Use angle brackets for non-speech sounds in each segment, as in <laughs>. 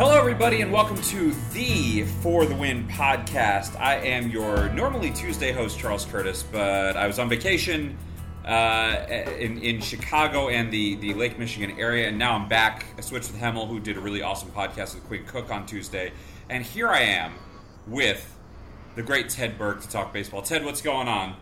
Hello, everybody, and welcome to the For the Win podcast. I am your normally Tuesday host, Charles Curtis, but I was on vacation uh, in, in Chicago and the, the Lake Michigan area, and now I'm back. I switched with Hemal, who did a really awesome podcast with Quinn Cook on Tuesday, and here I am with the great Ted Berg to talk baseball. Ted, what's going on?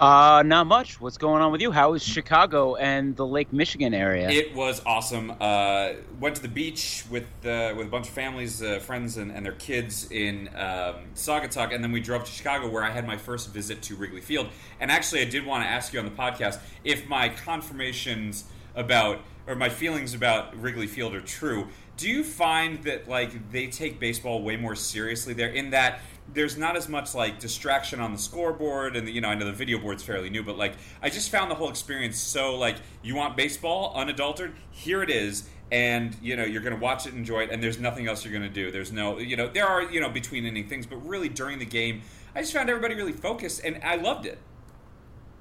Uh, not much. What's going on with you? How is Chicago and the Lake Michigan area? It was awesome. Uh, went to the beach with uh, with a bunch of families, uh, friends, and, and, their kids in um, Saugatuck, and then we drove to Chicago, where I had my first visit to Wrigley Field. And actually, I did want to ask you on the podcast if my confirmations about or my feelings about Wrigley Field are true. Do you find that like they take baseball way more seriously there? In that there's not as much like distraction on the scoreboard and the, you know I know the video board's fairly new but like I just found the whole experience so like you want baseball unadulterated here it is and you know you're going to watch it enjoy it and there's nothing else you're going to do there's no you know there are you know between inning things but really during the game I just found everybody really focused and I loved it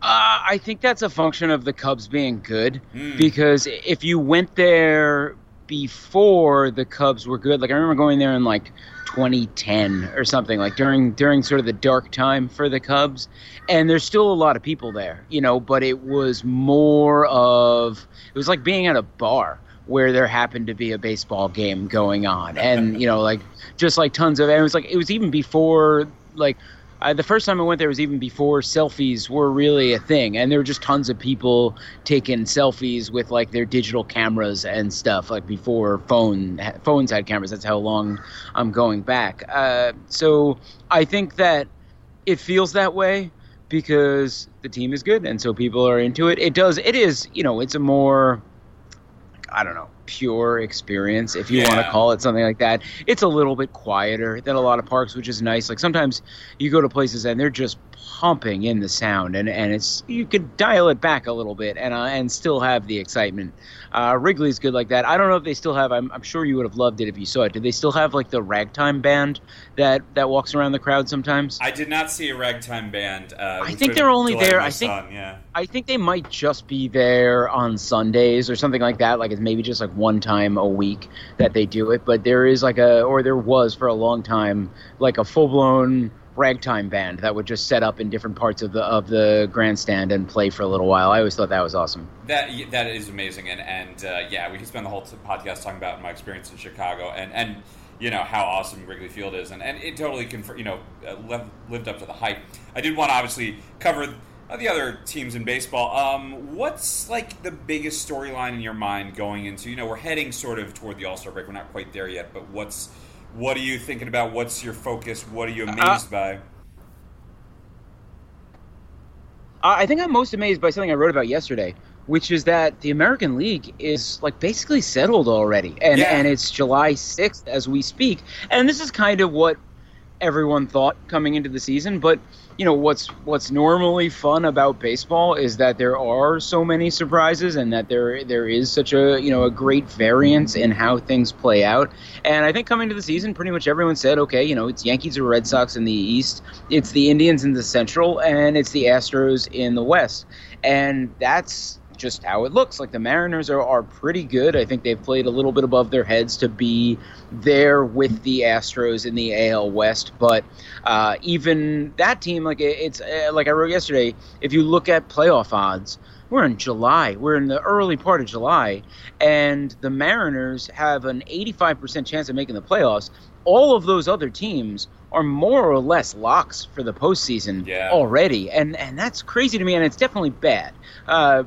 uh, I think that's a function of the Cubs being good mm. because if you went there before the Cubs were good, like I remember going there in like 2010 or something like during during sort of the dark time for the Cubs. And there's still a lot of people there you know but it was more of it was like being at a bar where there happened to be a baseball game going on. And you know like just like tons of and it was like it was even before like uh, the first time I went there was even before selfies were really a thing, and there were just tons of people taking selfies with like their digital cameras and stuff, like before phone phones had cameras. That's how long I'm going back. Uh, so I think that it feels that way because the team is good, and so people are into it. It does. It is. You know, it's a more I don't know pure experience, if you yeah. want to call it something like that. It's a little bit quieter than a lot of parks, which is nice. Like sometimes you go to places and they're just pumping in the sound, and, and it's you could dial it back a little bit and uh, and still have the excitement. Uh, Wrigley's good like that. I don't know if they still have. I'm, I'm sure you would have loved it if you saw it. Do they still have like the ragtime band that that walks around the crowd sometimes? I did not see a ragtime band. Uh, I think they're only there. I think. Son, yeah. I think they might just be there on Sundays or something like that. Like it's maybe just like one time a week that they do it. But there is like a, or there was for a long time, like a full blown ragtime band that would just set up in different parts of the of the grandstand and play for a little while. I always thought that was awesome. That that is amazing, and and uh, yeah, we could spend the whole podcast talking about my experience in Chicago and and you know how awesome Wrigley Field is, and and it totally confer- you know uh, lived up to the hype. I did want to obviously cover. the other teams in baseball, um, what's like the biggest storyline in your mind going into? You know, we're heading sort of toward the All Star break. We're not quite there yet, but what's what are you thinking about? What's your focus? What are you amazed uh, by? I think I'm most amazed by something I wrote about yesterday, which is that the American League is like basically settled already, and yeah. and it's July 6th as we speak, and this is kind of what everyone thought coming into the season, but you know what's what's normally fun about baseball is that there are so many surprises and that there there is such a you know a great variance in how things play out. And I think coming to the season, pretty much everyone said, okay, you know, it's Yankees or Red Sox in the East, it's the Indians in the Central, and it's the Astros in the West. And that's just how it looks. Like the Mariners are, are pretty good. I think they've played a little bit above their heads to be there with the Astros in the AL West. But uh, even that team, like it's uh, like I wrote yesterday, if you look at playoff odds, we're in July. We're in the early part of July, and the Mariners have an 85% chance of making the playoffs. All of those other teams are more or less locks for the postseason yeah. already, and and that's crazy to me, and it's definitely bad. Uh,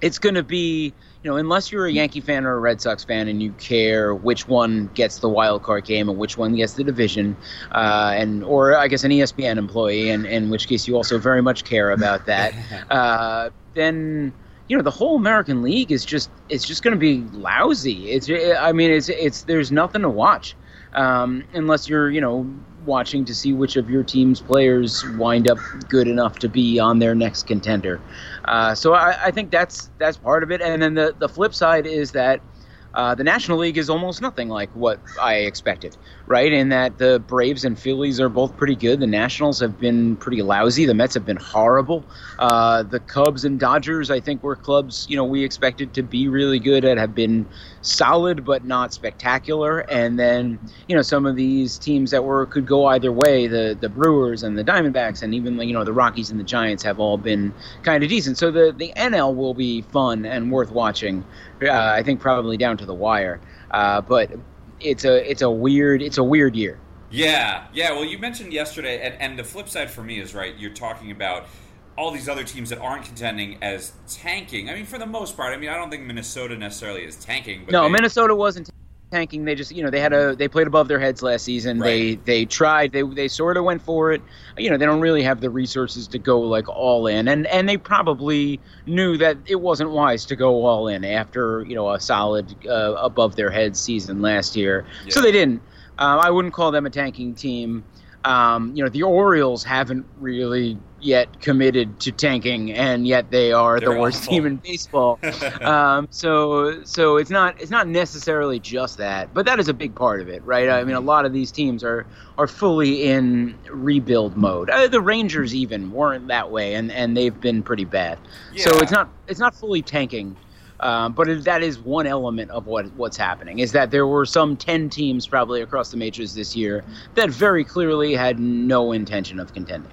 it's going to be you know unless you're a Yankee fan or a Red Sox fan and you care which one gets the wild card game and which one gets the division, uh, and or I guess an ESPN employee, and in which case you also very much care about that, <laughs> uh, then you know the whole American League is just it's just going to be lousy. It's I mean it's it's there's nothing to watch um, unless you're you know watching to see which of your team's players wind up good enough to be on their next contender. Uh, so I, I, think that's that's part of it. And then the the flip side is that. Uh, the National League is almost nothing like what I expected, right? In that the Braves and Phillies are both pretty good. The Nationals have been pretty lousy. The Mets have been horrible. Uh, the Cubs and Dodgers, I think, were clubs you know we expected to be really good and have been solid but not spectacular. And then you know some of these teams that were could go either way, the the Brewers and the Diamondbacks, and even you know the Rockies and the Giants have all been kind of decent. So the the NL will be fun and worth watching. Uh, I think probably down to the wire. Uh, but it's a it's a weird it's a weird year. Yeah, yeah. Well, you mentioned yesterday, and, and the flip side for me is right. You're talking about all these other teams that aren't contending as tanking. I mean, for the most part, I mean, I don't think Minnesota necessarily is tanking. But no, they, Minnesota wasn't tanking. They just, you know, they had a they played above their heads last season. Right. They they tried. They they sort of went for it. You know, they don't really have the resources to go like all in, and and they probably knew that it wasn't wise to go all in after you know a solid uh, above their heads season last year. Yeah. So they didn't. Um, I wouldn't call them a tanking team. Um, you know, the Orioles haven't really yet committed to tanking, and yet they are They're the worst awful. team in baseball. <laughs> um, so, so it's not it's not necessarily just that, but that is a big part of it, right? I mean, a lot of these teams are are fully in rebuild mode. Uh, the Rangers even weren't that way, and and they've been pretty bad. Yeah. So it's not it's not fully tanking. Um, but it, that is one element of what what's happening is that there were some ten teams probably across the majors this year that very clearly had no intention of contending.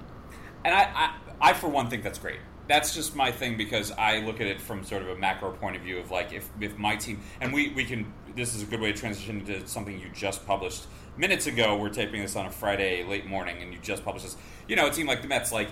And I, I, I for one think that's great. That's just my thing because I look at it from sort of a macro point of view of like if, if my team and we, we can this is a good way to transition into something you just published minutes ago. We're taping this on a Friday late morning and you just published this. You know, a team like the Mets, like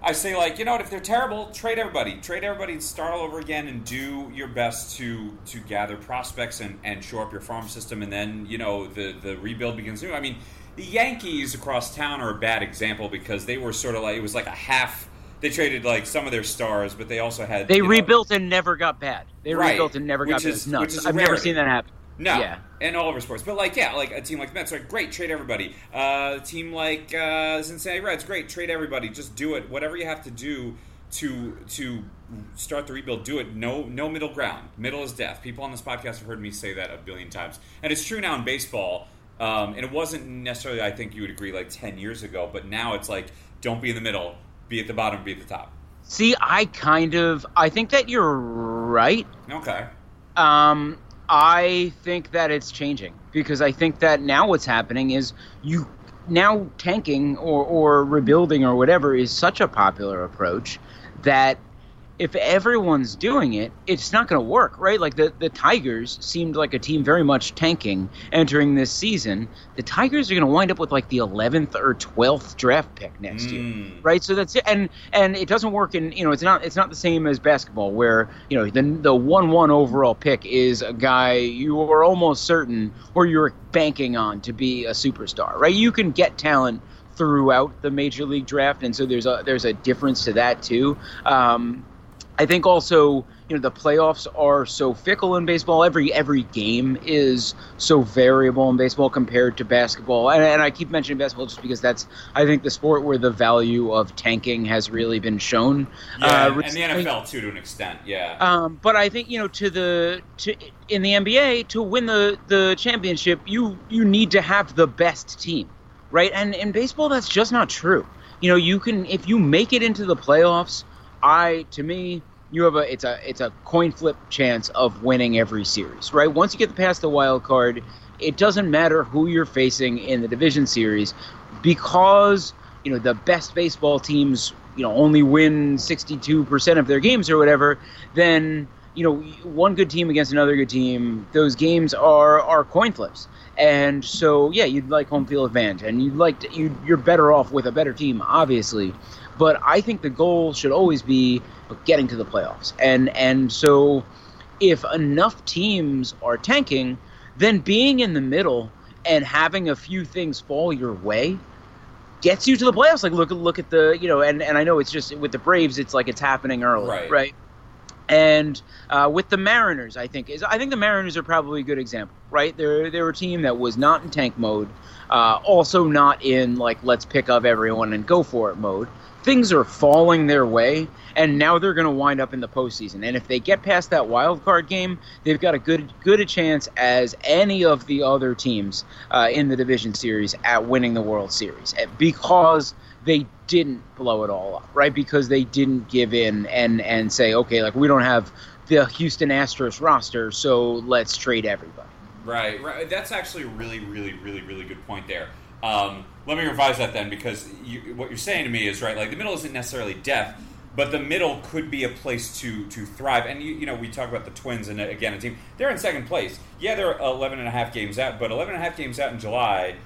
I say, like you know what? If they're terrible, trade everybody. Trade everybody and start all over again, and do your best to to gather prospects and, and shore up your farm system, and then you know the the rebuild begins new. I mean, the Yankees across town are a bad example because they were sort of like it was like a half. They traded like some of their stars, but they also had they rebuilt know, and never got bad. They right, rebuilt and never got is, bad. nuts. I've never seen that happen. No, yeah. in all of our sports, but like yeah, like a team like the Mets, like great, trade everybody. Uh, a team like uh, Cincinnati Reds, great, trade everybody. Just do it. Whatever you have to do to to start the rebuild, do it. No no middle ground. Middle is death. People on this podcast have heard me say that a billion times, and it's true now in baseball. Um, and it wasn't necessarily, I think you would agree, like ten years ago, but now it's like don't be in the middle, be at the bottom, be at the top. See, I kind of I think that you're right. Okay. Um, I think that it's changing because I think that now what's happening is you now tanking or, or rebuilding or whatever is such a popular approach that if everyone's doing it, it's not going to work, right? Like the, the Tigers seemed like a team very much tanking entering this season. The Tigers are going to wind up with like the 11th or 12th draft pick next mm. year, right? So that's it. And and it doesn't work in you know it's not it's not the same as basketball where you know the the one one overall pick is a guy you are almost certain or you're banking on to be a superstar, right? You can get talent throughout the major league draft, and so there's a there's a difference to that too. Um, I think also, you know, the playoffs are so fickle in baseball. Every every game is so variable in baseball compared to basketball. And, and I keep mentioning basketball just because that's I think the sport where the value of tanking has really been shown. Yeah, uh, and the NFL too to an extent. Yeah. Um, but I think you know to the to in the NBA to win the the championship, you you need to have the best team, right? And in baseball, that's just not true. You know, you can if you make it into the playoffs I to me you have a it's a it's a coin flip chance of winning every series, right? Once you get past the wild card, it doesn't matter who you're facing in the division series because you know the best baseball teams you know only win 62% of their games or whatever then you know one good team against another good team those games are are coin flips and so yeah you'd like home field advantage and you'd like to, you you're better off with a better team obviously but I think the goal should always be getting to the playoffs. And and so if enough teams are tanking, then being in the middle and having a few things fall your way gets you to the playoffs. Like look look at the you know, and, and I know it's just with the Braves, it's like it's happening early, right? right? And uh, with the Mariners, I think is I think the Mariners are probably a good example, right? They're they're a team that was not in tank mode, uh, also not in like let's pick up everyone and go for it mode things are falling their way, and now they're going to wind up in the postseason. And if they get past that wild card game, they've got a good good a chance as any of the other teams uh, in the division series at winning the World Series eh, because they didn't blow it all up, right? Because they didn't give in and and say, okay, like we don't have the Houston Astros roster, so let's trade everybody. Right, right. That's actually a really, really, really, really good point there. Um, let me revise that then, because you, what you're saying to me is right. Like the middle isn't necessarily death, but the middle could be a place to to thrive. And you, you know, we talk about the Twins, and again, a team they're in second place. Yeah, they're 11 and a half games out, but 11 and a half games out in July.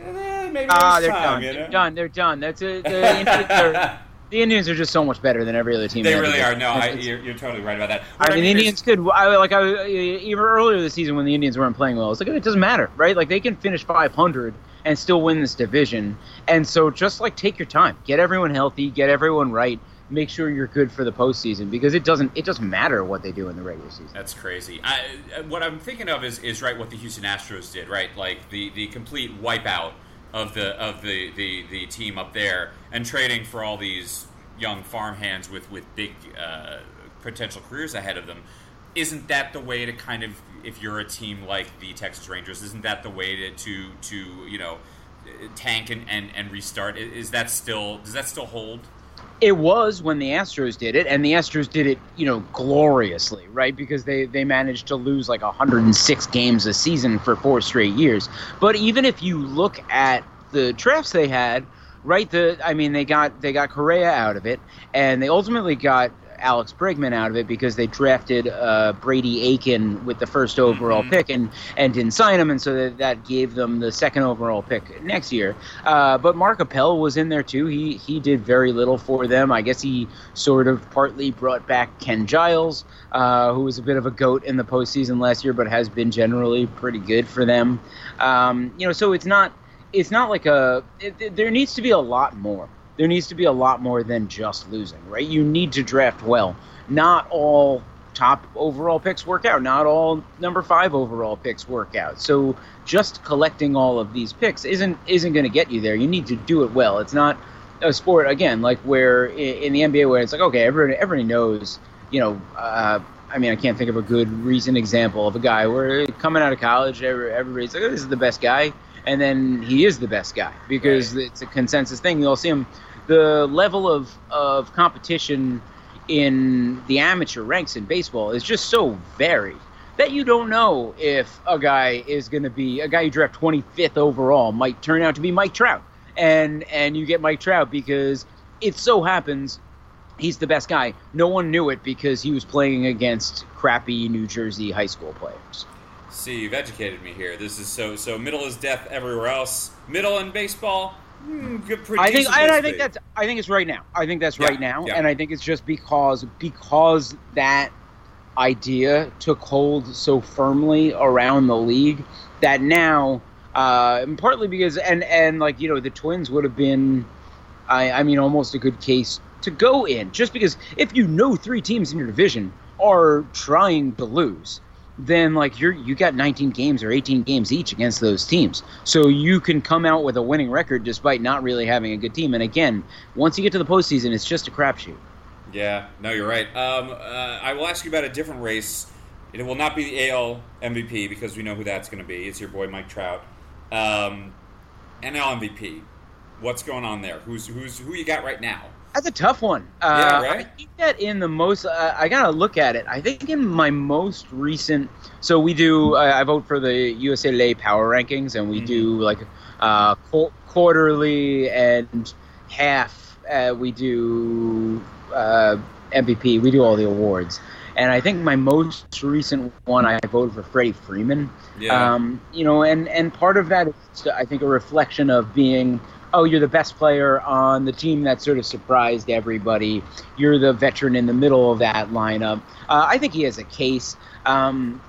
Eh, maybe ah, they're time, done. You know? They're done. They're done. That's a, the, <laughs> Indians the Indians are just so much better than every other team. They really are. No, I, you're, you're, totally right about that. What I mean, the Indians is, could. I like. I even earlier this season when the Indians weren't playing well, it's like it doesn't matter, right? Like they can finish 500 and still win this division. And so just like take your time, get everyone healthy, get everyone right make sure you're good for the postseason because it doesn't it doesn't matter what they do in the regular season. That's crazy. I, what I'm thinking of is, is right what the Houston Astros did, right? Like the, the complete wipeout of the of the, the, the team up there and trading for all these young farm hands with with big uh, potential careers ahead of them. Isn't that the way to kind of if you're a team like the Texas Rangers? Isn't that the way to to, to you know tank and, and, and restart? Is that still does that still hold? It was when the Astros did it, and the Astros did it, you know, gloriously, right? Because they they managed to lose like 106 games a season for four straight years. But even if you look at the drafts they had, right? The I mean, they got they got Correa out of it, and they ultimately got Alex Bregman out of it because they drafted uh, Brady Aiken with the first overall mm-hmm. pick and, and didn't sign him, and so that, that gave them the second overall pick next year. Uh, but Mark Appel was in there too. He he did very little for them. I guess he sort of partly brought back Ken Giles, uh, who was a bit of a goat in the postseason last year, but has been generally pretty good for them. Um, you know, so it's not it's not like a it, there needs to be a lot more there needs to be a lot more than just losing, right? You need to draft well. Not all top overall picks work out. Not all number five overall picks work out. So just collecting all of these picks isn't isn't going to get you there. You need to do it well. It's not a sport again like where in the NBA where it's like okay, everybody everybody knows. You know, uh, I mean, I can't think of a good recent example of a guy where coming out of college, everybody's like, oh, "This is the best guy." and then he is the best guy because right. it's a consensus thing. You'll see him. The level of of competition in the amateur ranks in baseball is just so varied that you don't know if a guy is going to be a guy you draft 25th overall might turn out to be Mike Trout, and and you get Mike Trout because it so happens he's the best guy. No one knew it because he was playing against crappy New Jersey high school players. See, you've educated me here. This is so so. Middle is death everywhere else. Middle in baseball. Hmm, I think I, I, think that's I think it's right now. I think that's yeah, right now, yeah. and I think it's just because because that idea took hold so firmly around the league that now, uh, and partly because and and like you know the Twins would have been, I I mean almost a good case to go in just because if you know three teams in your division are trying to lose then like you're you got 19 games or 18 games each against those teams. So you can come out with a winning record despite not really having a good team. And again, once you get to the postseason, it's just a crapshoot. Yeah, no, you're right. Um, uh, I will ask you about a different race. It will not be the AL MVP because we know who that's going to be. It's your boy Mike Trout. Um, NL MVP. What's going on there? Who's who's who you got right now? That's a tough one. Uh, yeah, right. I think that in the most, uh, I gotta look at it. I think in my most recent, so we do. Uh, I vote for the USA Today Power Rankings, and we mm-hmm. do like uh, qu- quarterly and half. Uh, we do uh, MVP. We do all the awards, and I think my most recent one, I voted for Freddie Freeman. Yeah. Um, you know, and and part of that is, I think, a reflection of being oh, you're the best player on the team that sort of surprised everybody. You're the veteran in the middle of that lineup. Uh, I think he has a case. Um,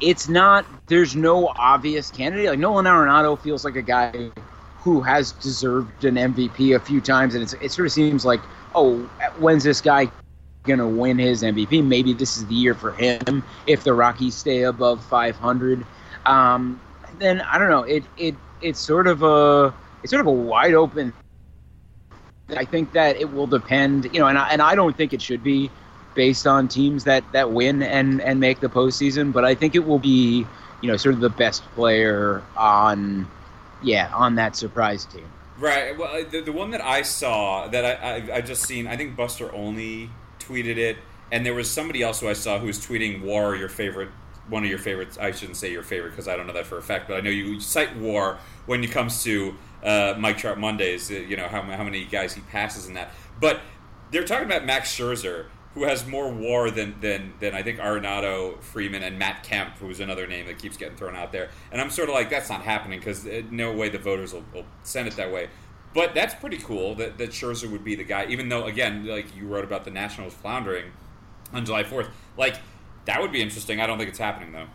it's not, there's no obvious candidate. Like Nolan Arenado feels like a guy who has deserved an MVP a few times, and it sort of seems like, oh, when's this guy going to win his MVP? Maybe this is the year for him if the Rockies stay above 500. Um, then I don't know. It it it's sort of a it's sort of a wide open. I think that it will depend, you know, and I, and I don't think it should be based on teams that, that win and, and make the postseason, but I think it will be, you know, sort of the best player on, yeah, on that surprise team. Right. Well, the, the one that I saw that I, I, I just seen, I think Buster Olney tweeted it, and there was somebody else who I saw who was tweeting "WAR, your favorite." One of your favorites. I shouldn't say your favorite because I don't know that for a fact, but I know you cite WAR when it comes to uh, Mike Trout Mondays. Uh, you know how, how many guys he passes in that. But they're talking about Max Scherzer, who has more WAR than than than I think Arenado, Freeman, and Matt Kemp, who's another name that keeps getting thrown out there. And I'm sort of like, that's not happening because uh, no way the voters will, will send it that way. But that's pretty cool that, that Scherzer would be the guy, even though, again, like you wrote about the Nationals floundering on July 4th. Like, that would be interesting. I don't think it's happening, though.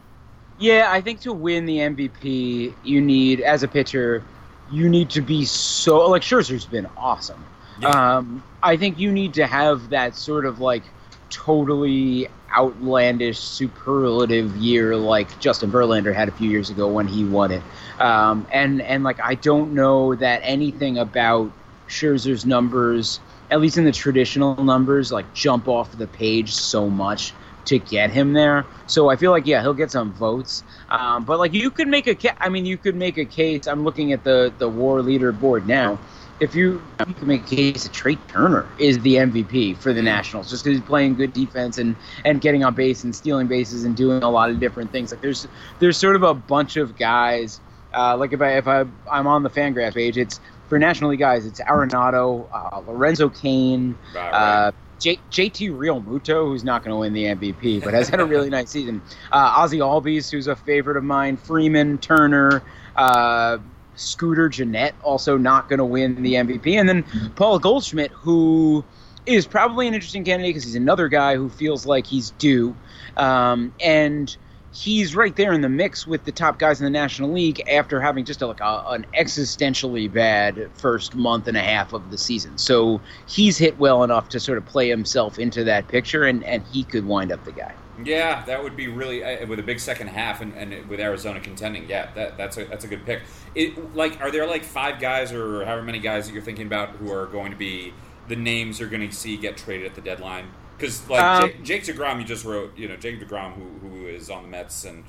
Yeah, I think to win the MVP, you need, as a pitcher, you need to be so. Like, Scherzer's been awesome. Yeah. Um, I think you need to have that sort of like totally outlandish, superlative year like Justin Verlander had a few years ago when he won it. Um, and and like I don't know that anything about Scherzer's numbers, at least in the traditional numbers, like jump off the page so much to get him there. So I feel like yeah, he'll get some votes. Um, but like you could make a, ca- I mean, you could make a case. I'm looking at the the WAR leader board now if you, you can make a case that Trea Turner is the MVP for the Nationals, just because he's playing good defense and, and getting on base and stealing bases and doing a lot of different things. Like there's there's sort of a bunch of guys. Uh, like if I if I I'm on the Fangraph page, it's for National League guys. It's Arenado, uh, Lorenzo Cain, right, right. Uh, J- JT Realmuto, who's not going to win the MVP, but has had a really nice season. Uh, Ozzie Albies, who's a favorite of mine. Freeman, Turner, uh, Scooter Gennett, also not going to win the MVP, and then Paul Goldschmidt, who is probably an interesting candidate because he's another guy who feels like he's due, um, and he's right there in the mix with the top guys in the National League after having just a, like a, an existentially bad first month and a half of the season. So he's hit well enough to sort of play himself into that picture, and, and he could wind up the guy. Yeah, that would be really uh, with a big second half and, and with Arizona contending. Yeah, that, that's a that's a good pick. It, like, are there like five guys or however many guys that you're thinking about who are going to be the names you're going to see get traded at the deadline? Because like um, Jake, Jake Degrom, you just wrote, you know, Jake Degrom, who who is on the Mets and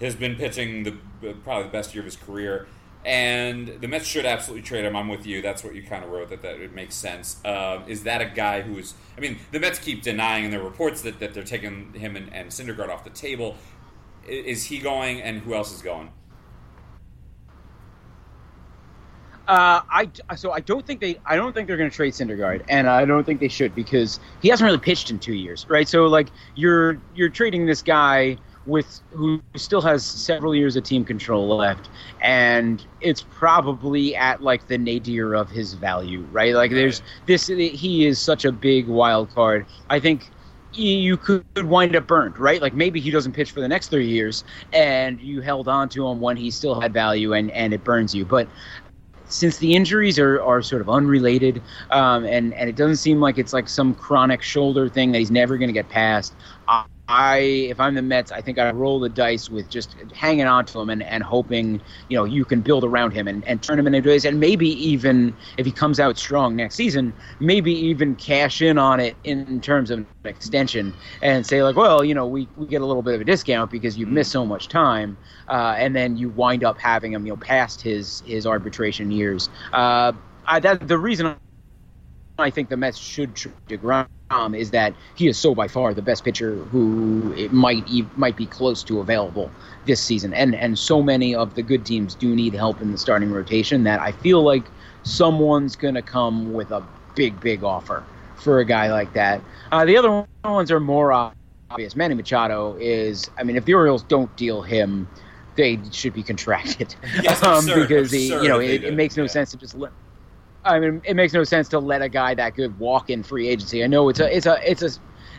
has been pitching the probably the best year of his career and the Mets should absolutely trade him. I'm with you. That's what you kind of wrote that that it makes sense. Uh, is that a guy who's? I mean, the Mets keep denying in their reports that, that they're taking him and, and Syndergaard off the table. Is he going, and who else is going? Uh, I so I don't think they I don't think they're going to trade Syndergaard, and I don't think they should because he hasn't really pitched in two years, right? So like you're you're trading this guy with who still has several years of team control left, and it's probably at like the nadir of his value, right? Like there's this, he is such a big wild card. I think you could wind up burned, right? Like maybe he doesn't pitch for the next three years, and you held on to him when he still had value, and and it burns you. But since the injuries are, are sort of unrelated, um, and and it doesn't seem like it's like some chronic shoulder thing that he's never going to get past. I, if I'm the Mets, I think I roll the dice with just hanging on to him and, and hoping, you know, you can build around him and, and turn him into this. And maybe even if he comes out strong next season, maybe even cash in on it in terms of an extension and say, like, well, you know, we, we get a little bit of a discount because you've missed so much time. Uh, and then you wind up having him, you know, past his, his arbitration years. Uh, I, that, the reason I think the Mets should trade DeGrom is that he is so by far the best pitcher who it might might be close to available this season, and and so many of the good teams do need help in the starting rotation that I feel like someone's going to come with a big big offer for a guy like that. Uh, the other ones are more obvious. Manny Machado is, I mean, if the Orioles don't deal him, they should be contracted yes, <laughs> um, because he, you know it, it, makes no yeah. sense to just let I mean, it makes no sense to let a guy that good walk in free agency. I know it's a, it's a, it's a,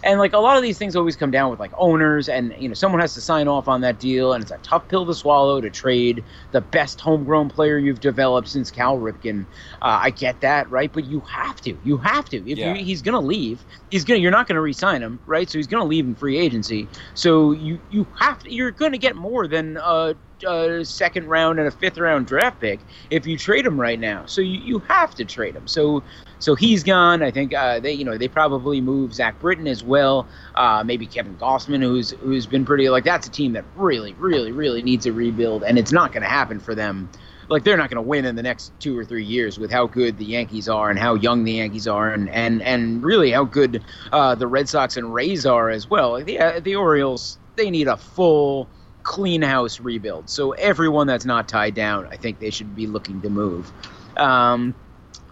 and like a lot of these things always come down with like owners, and you know someone has to sign off on that deal, and it's a tough pill to swallow to trade the best homegrown player you've developed since Cal Ripken. Uh, I get that, right? But you have to, you have to. If yeah. you, he's gonna leave, he's gonna, you're not gonna re-sign him, right? So he's gonna leave in free agency. So you, you have to, you're gonna get more than. Uh, a second round and a fifth round draft pick if you trade him right now. So you, you have to trade him. So so he's gone. I think uh, they you know they probably move Zach Britton as well. Uh, maybe Kevin Gausman, who's who's been pretty like that's a team that really really really needs a rebuild, and it's not going to happen for them like they're not going to win in the next two or three years with how good the Yankees are and how young the Yankees are and and and really how good uh, the Red Sox and Rays are as well. Like the uh, the Orioles they need a full clean house rebuild. So everyone that's not tied down, I think they should be looking to move. Um,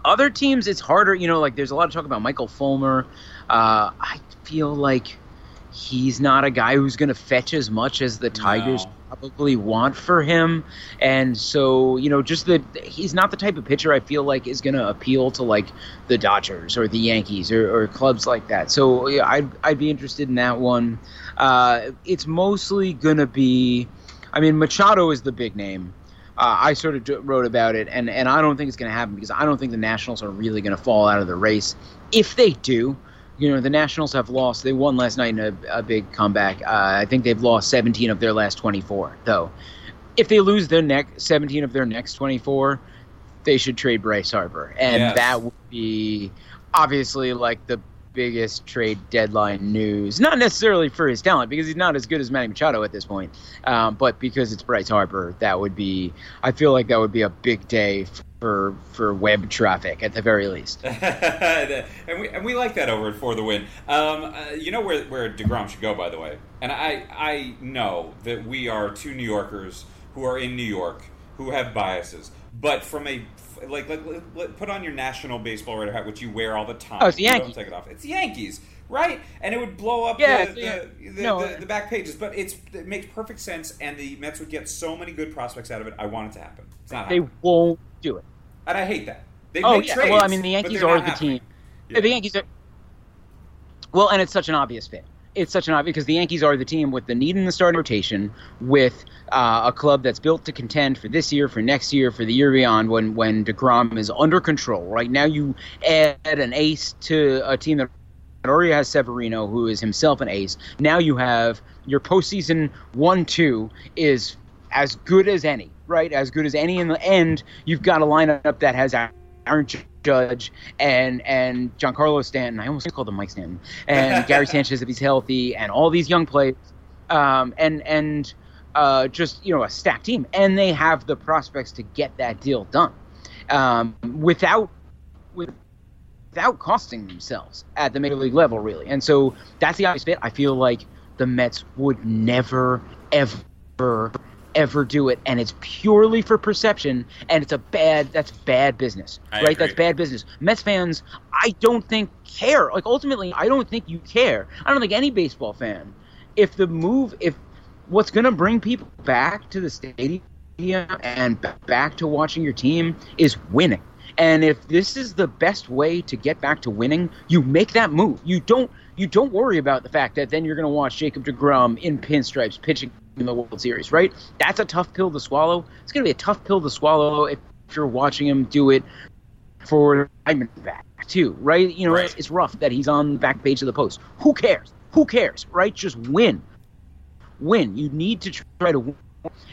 other teams, it's harder. You know, like there's a lot of talk about Michael Fulmer. Uh, I feel like he's not a guy who's going to fetch as much as the Tigers no. probably want for him. And so, you know, just that he's not the type of pitcher I feel like is going to appeal to like the Dodgers or the Yankees or, or clubs like that. So yeah, I'd, I'd be interested in that one. Uh, it's mostly going to be, I mean, Machado is the big name. Uh, I sort of wrote about it, and, and I don't think it's going to happen because I don't think the Nationals are really going to fall out of the race. If they do, you know, the Nationals have lost. They won last night in a, a big comeback. Uh, I think they've lost 17 of their last 24, though. If they lose their next 17 of their next 24, they should trade Bryce Harper, and yes. that would be obviously like the biggest trade deadline news. Not necessarily for his talent, because he's not as good as Manny Machado at this point, um, but because it's Bryce Harper, that would be. I feel like that would be a big day for for web traffic at the very least. <laughs> and we and we like that over for the win. Um, uh, you know where where Degrom should go, by the way. And I I know that we are two New Yorkers who are in New York who have biases, but from a like, like, like, put on your national baseball writer hat, which you wear all the time. Oh, it's the Yankees. Don't take it off. It's Yankees, right? And it would blow up yeah, the, the, the, no, the, back pages. But it's it makes perfect sense, and the Mets would get so many good prospects out of it. I want it to happen. It's not. Happening. They happening. won't do it, and I hate that. They oh yeah. Trades, well, I mean, the Yankees are the happening. team. Yeah. The Yankees are. Well, and it's such an obvious fit it's such an obvious because the Yankees are the team with the need in the starting rotation, with uh, a club that's built to contend for this year, for next year, for the year beyond. When when Degrom is under control, right now you add an ace to a team that already has Severino, who is himself an ace. Now you have your postseason one two is as good as any, right? As good as any in the end. You've got a lineup that has Aaron Judge and and Giancarlo Stanton. I almost called him Mike Stanton and <laughs> Gary Sanchez if he's healthy, and all these young players, um, and and uh, just you know a stacked team, and they have the prospects to get that deal done um, without without costing themselves at the major league level, really. And so that's the obvious fit. I feel like the Mets would never ever ever do it and it's purely for perception and it's a bad that's bad business I right? Agree. that's bad business. Mets fans i don't think care. Like ultimately i don't think you care. I don't think any baseball fan if the move if what's going to bring people back to the stadium and back to watching your team is winning. And if this is the best way to get back to winning you make that move. You don't you don't worry about the fact that then you're going to watch Jacob DeGrom in pinstripes pitching in the World Series, right? That's a tough pill to swallow. It's going to be a tough pill to swallow if you're watching him do it for back too, right? You know, right. It's, it's rough that he's on the back page of the post. Who cares? Who cares, right? Just win, win. You need to try to win.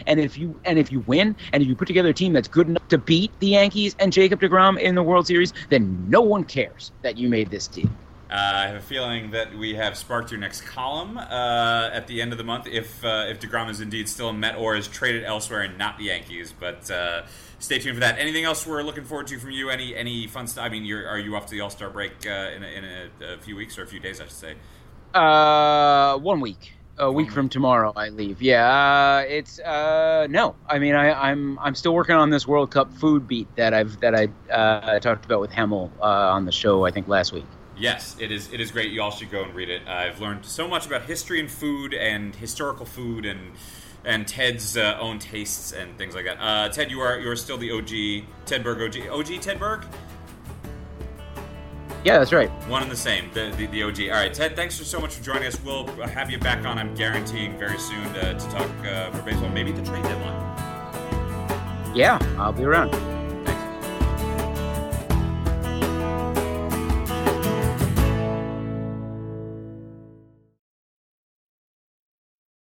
And if you and if you win, and if you put together a team that's good enough to beat the Yankees and Jacob Degrom in the World Series, then no one cares that you made this team. Uh, I have a feeling that we have sparked your next column uh, at the end of the month if uh, if Degrom is indeed still in Met or is traded elsewhere and not the Yankees. But uh, stay tuned for that. Anything else we're looking forward to from you? Any any fun stuff? I mean, are you off to the All Star break uh, in, a, in a, a, few weeks or a few days? I should say. Uh, one week. A week from tomorrow, I leave. Yeah, it's no. I mean, I, am I'm, I'm still working on this World Cup food beat that I've that I talked about with Hemal on the show. I think last week. Yes, it is. It is great. You all should go and read it. I've learned so much about history and food and historical food and and Ted's uh, own tastes and things like that. Uh, Ted, you are you are still the OG Ted Berg OG OG Ted Berg. Yeah, that's right. One and the same, the, the, the OG. All right, Ted, thanks for so much for joining us. We'll have you back on, I'm guaranteeing, very soon to, to talk uh, for baseball, maybe the trade deadline. Yeah, I'll be around.